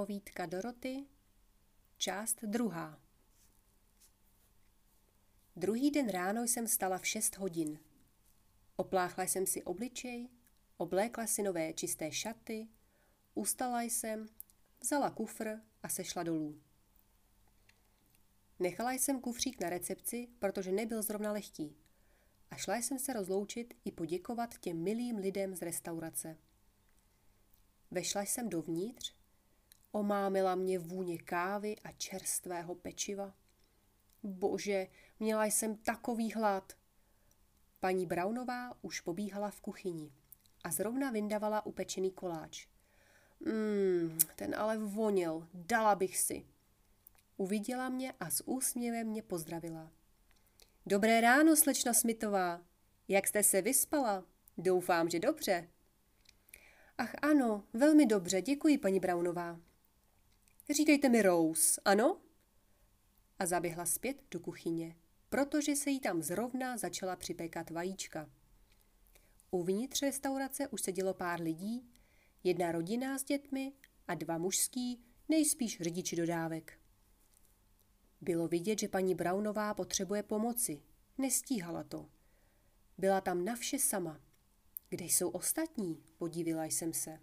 Povídka Doroty, část druhá. Druhý den ráno jsem stala v šest hodin. Opláchla jsem si obličej, oblékla si nové čisté šaty, ustala jsem, vzala kufr a sešla dolů. Nechala jsem kufřík na recepci, protože nebyl zrovna lehký. A šla jsem se rozloučit i poděkovat těm milým lidem z restaurace. Vešla jsem dovnitř, omámila mě vůně kávy a čerstvého pečiva. Bože, měla jsem takový hlad. Paní Brownová už pobíhala v kuchyni a zrovna vyndavala upečený koláč. Mmm, ten ale vonil, dala bych si. Uviděla mě a s úsměvem mě pozdravila. Dobré ráno, slečna Smitová. Jak jste se vyspala? Doufám, že dobře. Ach ano, velmi dobře, děkuji, paní Brownová. Říkejte mi Rose, ano? A zaběhla zpět do kuchyně, protože se jí tam zrovna začala připékat vajíčka. Uvnitř restaurace už sedělo pár lidí, jedna rodina s dětmi a dva mužský, nejspíš řidiči dodávek. Bylo vidět, že paní Brownová potřebuje pomoci. Nestíhala to. Byla tam na vše sama. Kde jsou ostatní? Podívila jsem se.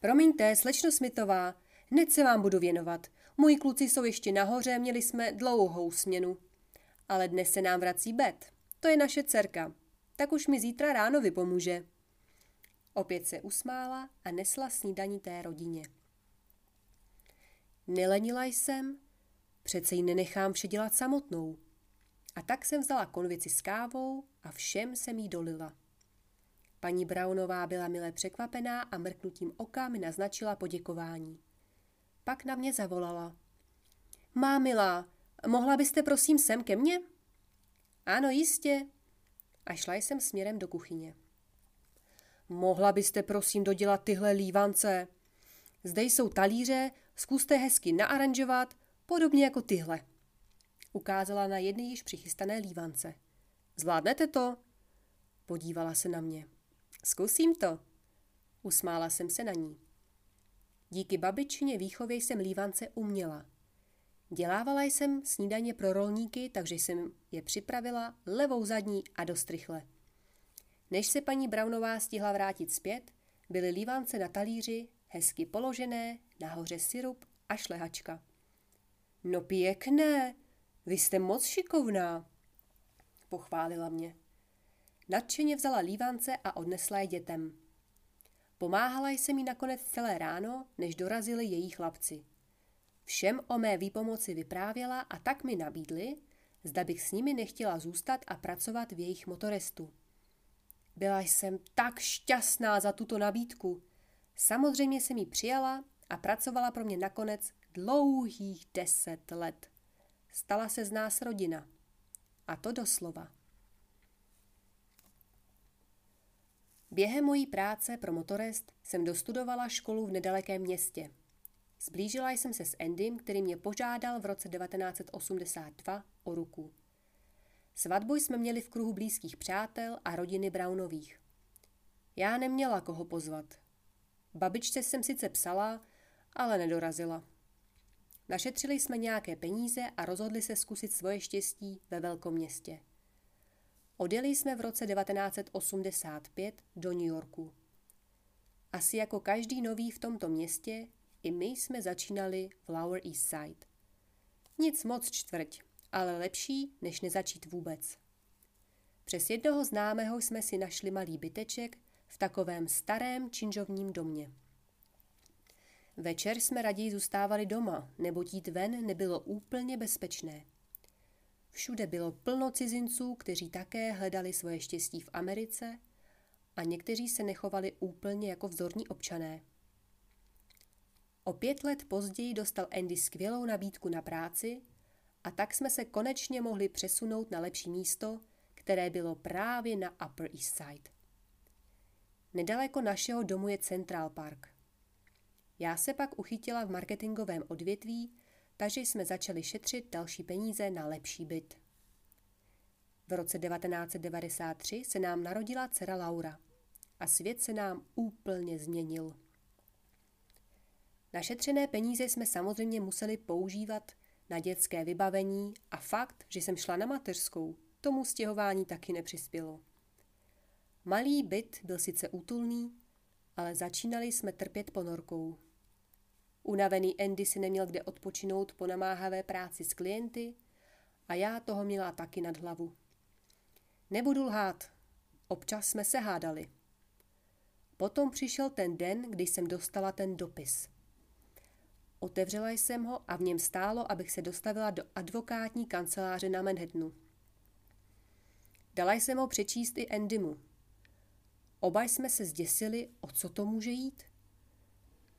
Promiňte, slečno Smitová, hned se vám budu věnovat. Moji kluci jsou ještě nahoře, měli jsme dlouhou směnu. Ale dnes se nám vrací Bet. To je naše dcerka. Tak už mi zítra ráno vypomůže. Opět se usmála a nesla snídaní té rodině. Nelenila jsem, přece ji nenechám vše dělat samotnou. A tak jsem vzala konvici s kávou a všem jsem jí dolila. Paní Brownová byla milé překvapená a mrknutím oka mi naznačila poděkování. Pak na mě zavolala. Má milá, mohla byste prosím sem ke mně? Ano, jistě. A šla jsem směrem do kuchyně. Mohla byste prosím dodělat tyhle lívance? Zde jsou talíře, zkuste hezky naaranžovat, podobně jako tyhle. Ukázala na jedny již přichystané lívance. Zvládnete to? Podívala se na mě. Zkusím to. Usmála jsem se na ní. Díky babičině výchově jsem lívance uměla. Dělávala jsem snídaně pro rolníky, takže jsem je připravila levou zadní a dost rychle. Než se paní Brownová stihla vrátit zpět, byly lívance na talíři, hezky položené, nahoře syrup a šlehačka. No pěkné, vy jste moc šikovná, pochválila mě. Nadšeně vzala lívance a odnesla je dětem. Pomáhala jsem jí nakonec celé ráno, než dorazili její chlapci. Všem o mé výpomoci vyprávěla a tak mi nabídli, zda bych s nimi nechtěla zůstat a pracovat v jejich motorestu. Byla jsem tak šťastná za tuto nabídku. Samozřejmě jsem ji přijala a pracovala pro mě nakonec dlouhých deset let. Stala se z nás rodina. A to doslova. Během mojí práce pro Motorest jsem dostudovala školu v nedalekém městě. Zblížila jsem se s Endym, který mě požádal v roce 1982 o ruku. Svatbu jsme měli v kruhu blízkých přátel a rodiny Brownových. Já neměla koho pozvat. Babičce jsem sice psala, ale nedorazila. Našetřili jsme nějaké peníze a rozhodli se zkusit svoje štěstí ve velkom městě. Odjeli jsme v roce 1985 do New Yorku. Asi jako každý nový v tomto městě, i my jsme začínali v Lower East Side. Nic moc čtvrť, ale lepší, než nezačít vůbec. Přes jednoho známého jsme si našli malý byteček v takovém starém činžovním domě. Večer jsme raději zůstávali doma, nebo jít ven nebylo úplně bezpečné. Všude bylo plno cizinců, kteří také hledali svoje štěstí v Americe a někteří se nechovali úplně jako vzorní občané. O pět let později dostal Andy skvělou nabídku na práci a tak jsme se konečně mohli přesunout na lepší místo, které bylo právě na Upper East Side. Nedaleko našeho domu je Central Park. Já se pak uchytila v marketingovém odvětví takže jsme začali šetřit další peníze na lepší byt. V roce 1993 se nám narodila dcera Laura a svět se nám úplně změnil. Našetřené peníze jsme samozřejmě museli používat na dětské vybavení a fakt, že jsem šla na mateřskou, tomu stěhování taky nepřispělo. Malý byt byl sice útulný, ale začínali jsme trpět ponorkou. Unavený Andy si neměl kde odpočinout po namáhavé práci s klienty a já toho měla taky nad hlavu. Nebudu lhát, občas jsme se hádali. Potom přišel ten den, kdy jsem dostala ten dopis. Otevřela jsem ho a v něm stálo, abych se dostavila do advokátní kanceláře na Manhattanu. Dala jsem ho přečíst i Andymu. Oba jsme se zděsili, o co to může jít.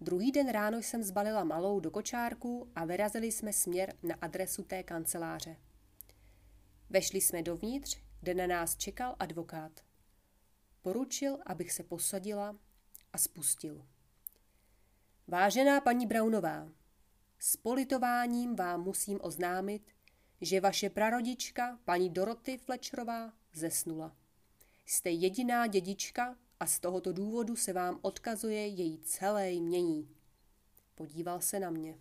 Druhý den ráno jsem zbalila malou do kočárku a vyrazili jsme směr na adresu té kanceláře. Vešli jsme dovnitř, kde na nás čekal advokát. Poručil, abych se posadila a spustil. Vážená paní Brownová, s politováním vám musím oznámit, že vaše prarodička, paní Doroty Flečrová, zesnula. Jste jediná dědička a z tohoto důvodu se vám odkazuje její celé jmění. Podíval se na mě.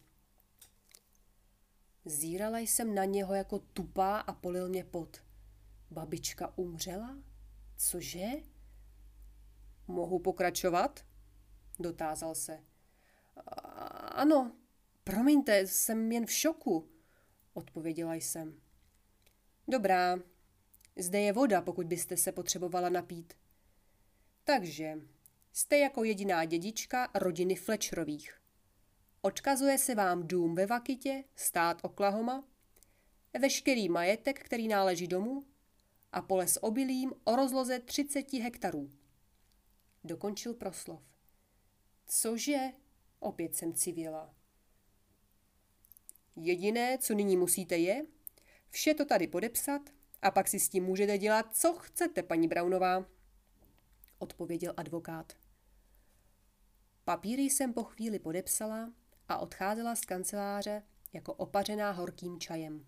Zírala jsem na něho jako tupá a polil mě pot. Babička umřela? Cože? Mohu pokračovat? Dotázal se. Ano, promiňte, jsem jen v šoku, odpověděla jsem. Dobrá, zde je voda, pokud byste se potřebovala napít. Takže jste jako jediná dědička rodiny Fletcherových. Odkazuje se vám dům ve Vakitě, stát Oklahoma, veškerý majetek, který náleží domu, a pole s obilím o rozloze 30 hektarů. Dokončil proslov. Cože? Opět jsem civěla. Jediné, co nyní musíte je, vše to tady podepsat a pak si s tím můžete dělat, co chcete, paní Brownová, odpověděl advokát. Papíry jsem po chvíli podepsala a odcházela z kanceláře jako opařená horkým čajem.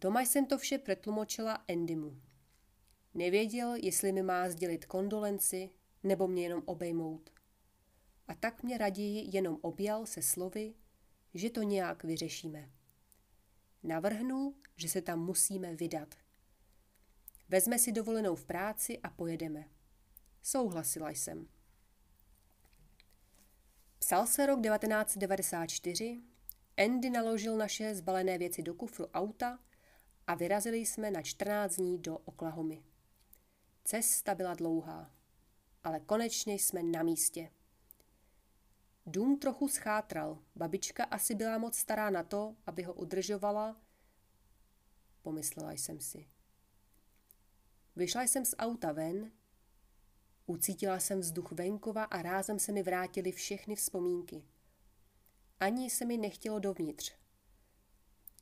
Doma jsem to vše pretlumočila Endymu. Nevěděl, jestli mi má sdělit kondolenci nebo mě jenom obejmout. A tak mě raději jenom objal se slovy, že to nějak vyřešíme. Navrhnu, že se tam musíme vydat. Vezme si dovolenou v práci a pojedeme. Souhlasila jsem. Psal se rok 1994, Andy naložil naše zbalené věci do kufru auta a vyrazili jsme na 14 dní do Oklahomy. Cesta byla dlouhá, ale konečně jsme na místě. Dům trochu schátral, babička asi byla moc stará na to, aby ho udržovala, pomyslela jsem si. Vyšla jsem z auta ven, ucítila jsem vzduch venkova a rázem se mi vrátily všechny vzpomínky. Ani se mi nechtělo dovnitř.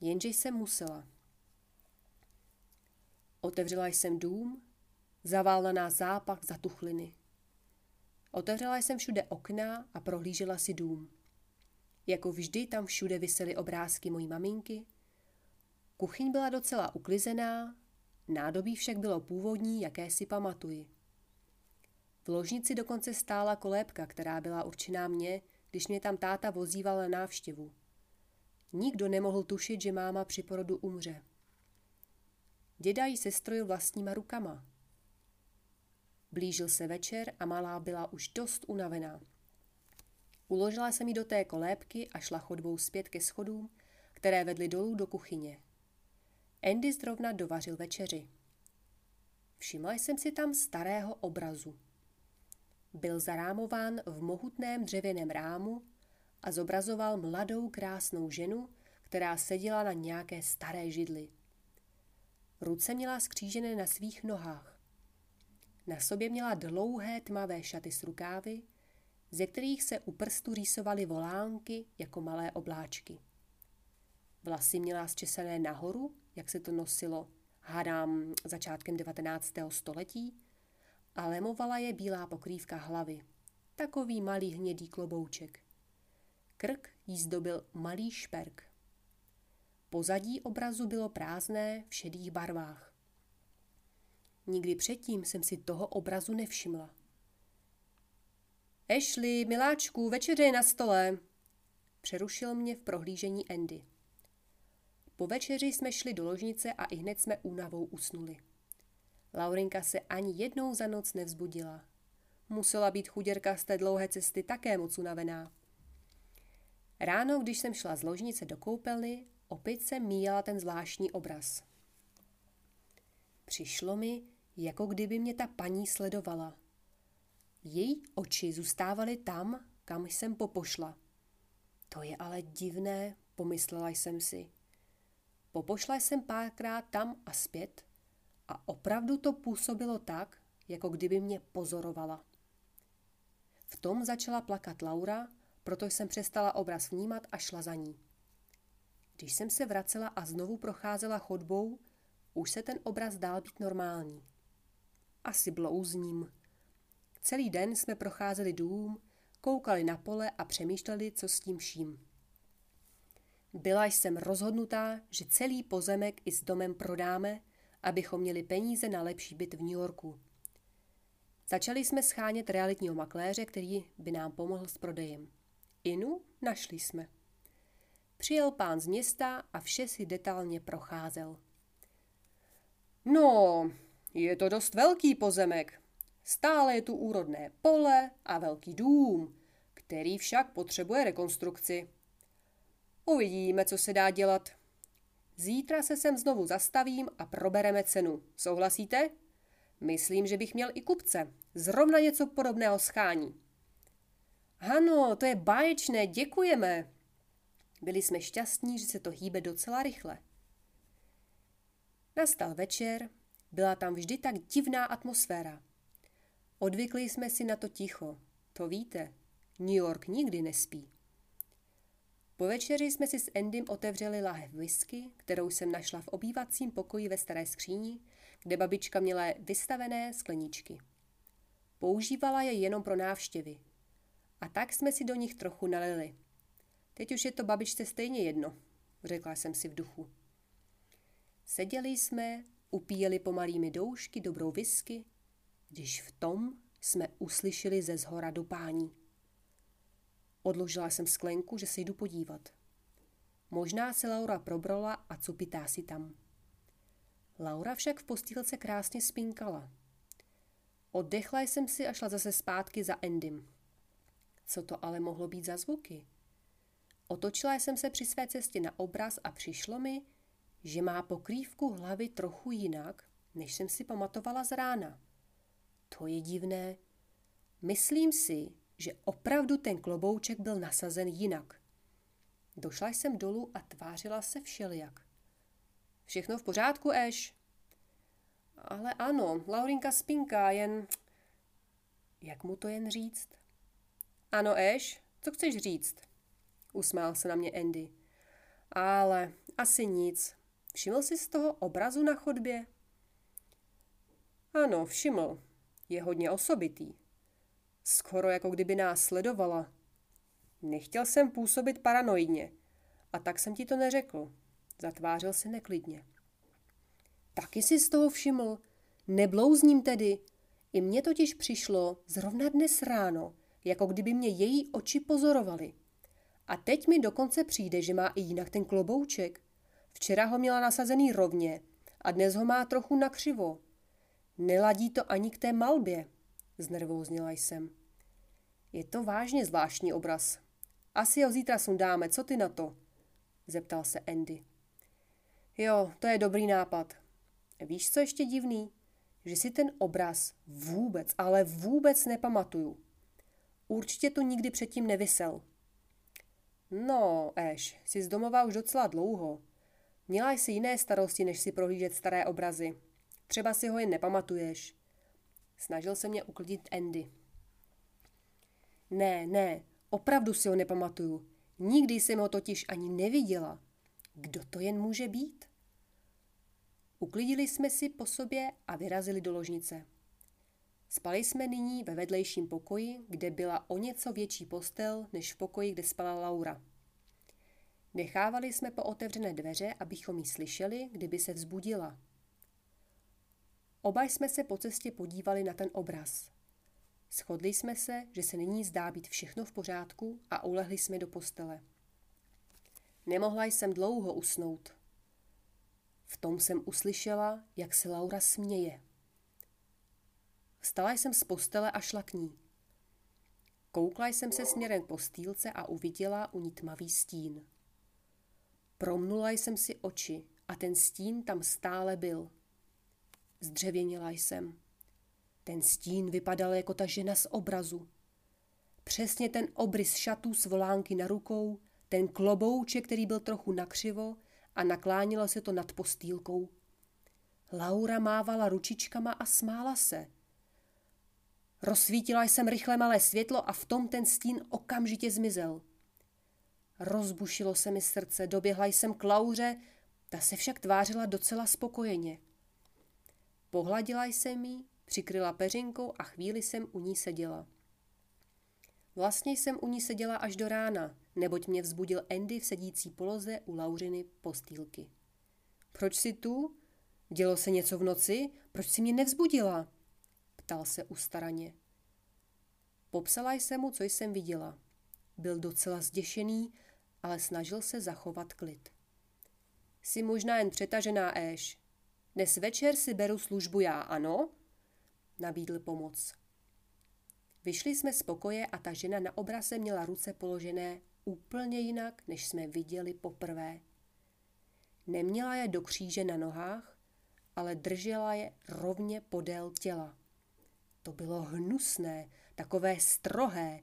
Jenže jsem musela. Otevřela jsem dům, zavál nás zápach zatuchliny. Otevřela jsem všude okna a prohlížela si dům. Jako vždy tam všude visely obrázky mojí maminky. Kuchyň byla docela uklizená, nádobí však bylo původní, jaké si pamatuji. V ložnici dokonce stála kolébka, která byla určená mě, když mě tam táta vozíval na návštěvu. Nikdo nemohl tušit, že máma při porodu umře. Děda ji sestrojil vlastníma rukama. Blížil se večer a malá byla už dost unavená. Uložila jsem ji do té kolébky a šla chodbou zpět ke schodům, které vedly dolů do kuchyně. Andy zrovna dovařil večeři. Všimla jsem si tam starého obrazu. Byl zarámován v mohutném dřevěném rámu a zobrazoval mladou krásnou ženu, která seděla na nějaké staré židli. Ruce měla skřížené na svých nohách. Na sobě měla dlouhé tmavé šaty s rukávy, ze kterých se u prstu rýsovaly volánky jako malé obláčky. Vlasy měla zčesané nahoru, jak se to nosilo, hádám, začátkem 19. století, a lemovala je bílá pokrývka hlavy, takový malý hnědý klobouček. Krk jí zdobil malý šperk. Pozadí obrazu bylo prázdné v šedých barvách. Nikdy předtím jsem si toho obrazu nevšimla. Ashley, miláčku, večeře je na stole. Přerušil mě v prohlížení Andy. Po večeři jsme šli do ložnice a i hned jsme únavou usnuli. Laurinka se ani jednou za noc nevzbudila. Musela být chuděrka z té dlouhé cesty také moc unavená. Ráno, když jsem šla z ložnice do koupelny, opět jsem míjela ten zvláštní obraz. Přišlo mi, jako kdyby mě ta paní sledovala. Její oči zůstávaly tam, kam jsem popošla. To je ale divné, pomyslela jsem si. Popošla jsem párkrát tam a zpět a opravdu to působilo tak, jako kdyby mě pozorovala. V tom začala plakat Laura, proto jsem přestala obraz vnímat a šla za ní. Když jsem se vracela a znovu procházela chodbou, už se ten obraz dál být normální. Asi blouzním. Celý den jsme procházeli dům, koukali na pole a přemýšleli, co s tím vším. Byla jsem rozhodnutá, že celý pozemek i s domem prodáme, abychom měli peníze na lepší byt v New Yorku. Začali jsme schánět realitního makléře, který by nám pomohl s prodejem. Inu našli jsme. Přijel pán z města a vše si detailně procházel. No, je to dost velký pozemek. Stále je tu úrodné pole a velký dům, který však potřebuje rekonstrukci. Uvidíme, co se dá dělat. Zítra se sem znovu zastavím a probereme cenu. Souhlasíte? Myslím, že bych měl i kupce. Zrovna něco podobného schání. Ano, to je báječné, děkujeme. Byli jsme šťastní, že se to hýbe docela rychle. Nastal večer, byla tam vždy tak divná atmosféra. Odvykli jsme si na to ticho. To víte, New York nikdy nespí. Po večeři jsme si s Endym otevřeli lahev whisky, kterou jsem našla v obývacím pokoji ve staré skříni, kde babička měla vystavené skleničky. Používala je jenom pro návštěvy. A tak jsme si do nich trochu nalili. Teď už je to babičce stejně jedno, řekla jsem si v duchu. Seděli jsme, upíjeli pomalými doušky dobrou whisky, když v tom jsme uslyšeli ze zhora dopání. Odložila jsem sklenku, že se jdu podívat. Možná se Laura probrala a cupitá si tam. Laura však v postýlce krásně spinkala. Oddechla jsem si a šla zase zpátky za Endym. Co to ale mohlo být za zvuky? Otočila jsem se při své cestě na obraz a přišlo mi, že má pokrývku hlavy trochu jinak, než jsem si pamatovala z rána. To je divné. Myslím si, že opravdu ten klobouček byl nasazen jinak. Došla jsem dolů a tvářila se všelijak. Všechno v pořádku, Eš? Ale ano, Laurinka spinká, jen... Jak mu to jen říct? Ano, Eš, co chceš říct? Usmál se na mě Andy. Ale asi nic. Všiml jsi z toho obrazu na chodbě? Ano, všiml. Je hodně osobitý. Skoro jako kdyby nás sledovala. Nechtěl jsem působit paranoidně. A tak jsem ti to neřekl. Zatvářil se neklidně. Taky si z toho všiml. Neblouzním tedy. I mně totiž přišlo zrovna dnes ráno, jako kdyby mě její oči pozorovaly. A teď mi dokonce přijde, že má i jinak ten klobouček. Včera ho měla nasazený rovně a dnes ho má trochu nakřivo. Neladí to ani k té malbě, znervóznila jsem. Je to vážně zvláštní obraz. Asi ho zítra sundáme, co ty na to? Zeptal se Andy. Jo, to je dobrý nápad. Víš, co ještě divný? Že si ten obraz vůbec, ale vůbec nepamatuju. Určitě tu nikdy předtím nevysel. No, Eš, jsi z domova už docela dlouho. Měla jsi jiné starosti, než si prohlížet staré obrazy. Třeba si ho jen nepamatuješ. Snažil se mě uklidit Andy. Ne, ne, opravdu si ho nepamatuju. Nikdy jsem ho totiž ani neviděla. Kdo to jen může být? Uklidili jsme si po sobě a vyrazili do ložnice. Spali jsme nyní ve vedlejším pokoji, kde byla o něco větší postel než v pokoji, kde spala Laura. Nechávali jsme po otevřené dveře, abychom ji slyšeli, kdyby se vzbudila. Oba jsme se po cestě podívali na ten obraz. Shodli jsme se, že se nyní zdá být všechno v pořádku a ulehli jsme do postele. Nemohla jsem dlouho usnout. V tom jsem uslyšela, jak se Laura směje. Vstala jsem z postele a šla k ní. Koukla jsem se směrem k postýlce a uviděla u ní tmavý stín. Promnula jsem si oči a ten stín tam stále byl. Zdřevěnila jsem. Ten stín vypadal jako ta žena z obrazu. Přesně ten obrys šatů s volánky na rukou, ten klobouček, který byl trochu nakřivo a naklánilo se to nad postýlkou. Laura mávala ručičkama a smála se. Rozsvítila jsem rychle malé světlo a v tom ten stín okamžitě zmizel. Rozbušilo se mi srdce, doběhla jsem k Lauře, ta se však tvářila docela spokojeně. Pohladila jsem jí, přikryla peřinkou a chvíli jsem u ní seděla. Vlastně jsem u ní seděla až do rána, neboť mě vzbudil Andy v sedící poloze u Lauřiny postýlky. Proč jsi tu? Dělo se něco v noci? Proč si mě nevzbudila? Ptal se ustaraně. Popsala jsem mu, co jsem viděla. Byl docela zděšený, ale snažil se zachovat klid. Jsi možná jen přetažená Éš. Dnes večer si beru službu já, ano? Nabídl pomoc. Vyšli jsme z pokoje a ta žena na obraze měla ruce položené úplně jinak, než jsme viděli poprvé. Neměla je do kříže na nohách, ale držela je rovně podél těla. To bylo hnusné, takové strohé.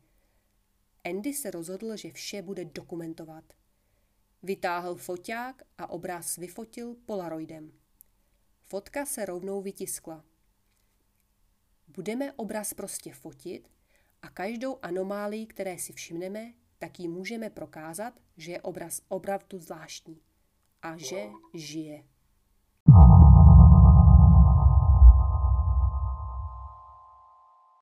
Andy se rozhodl, že vše bude dokumentovat. Vytáhl foťák a obraz vyfotil polaroidem. Fotka se rovnou vytiskla. Budeme obraz prostě fotit a každou anomálii, které si všimneme, tak jí můžeme prokázat, že je obraz opravdu zvláštní a že žije.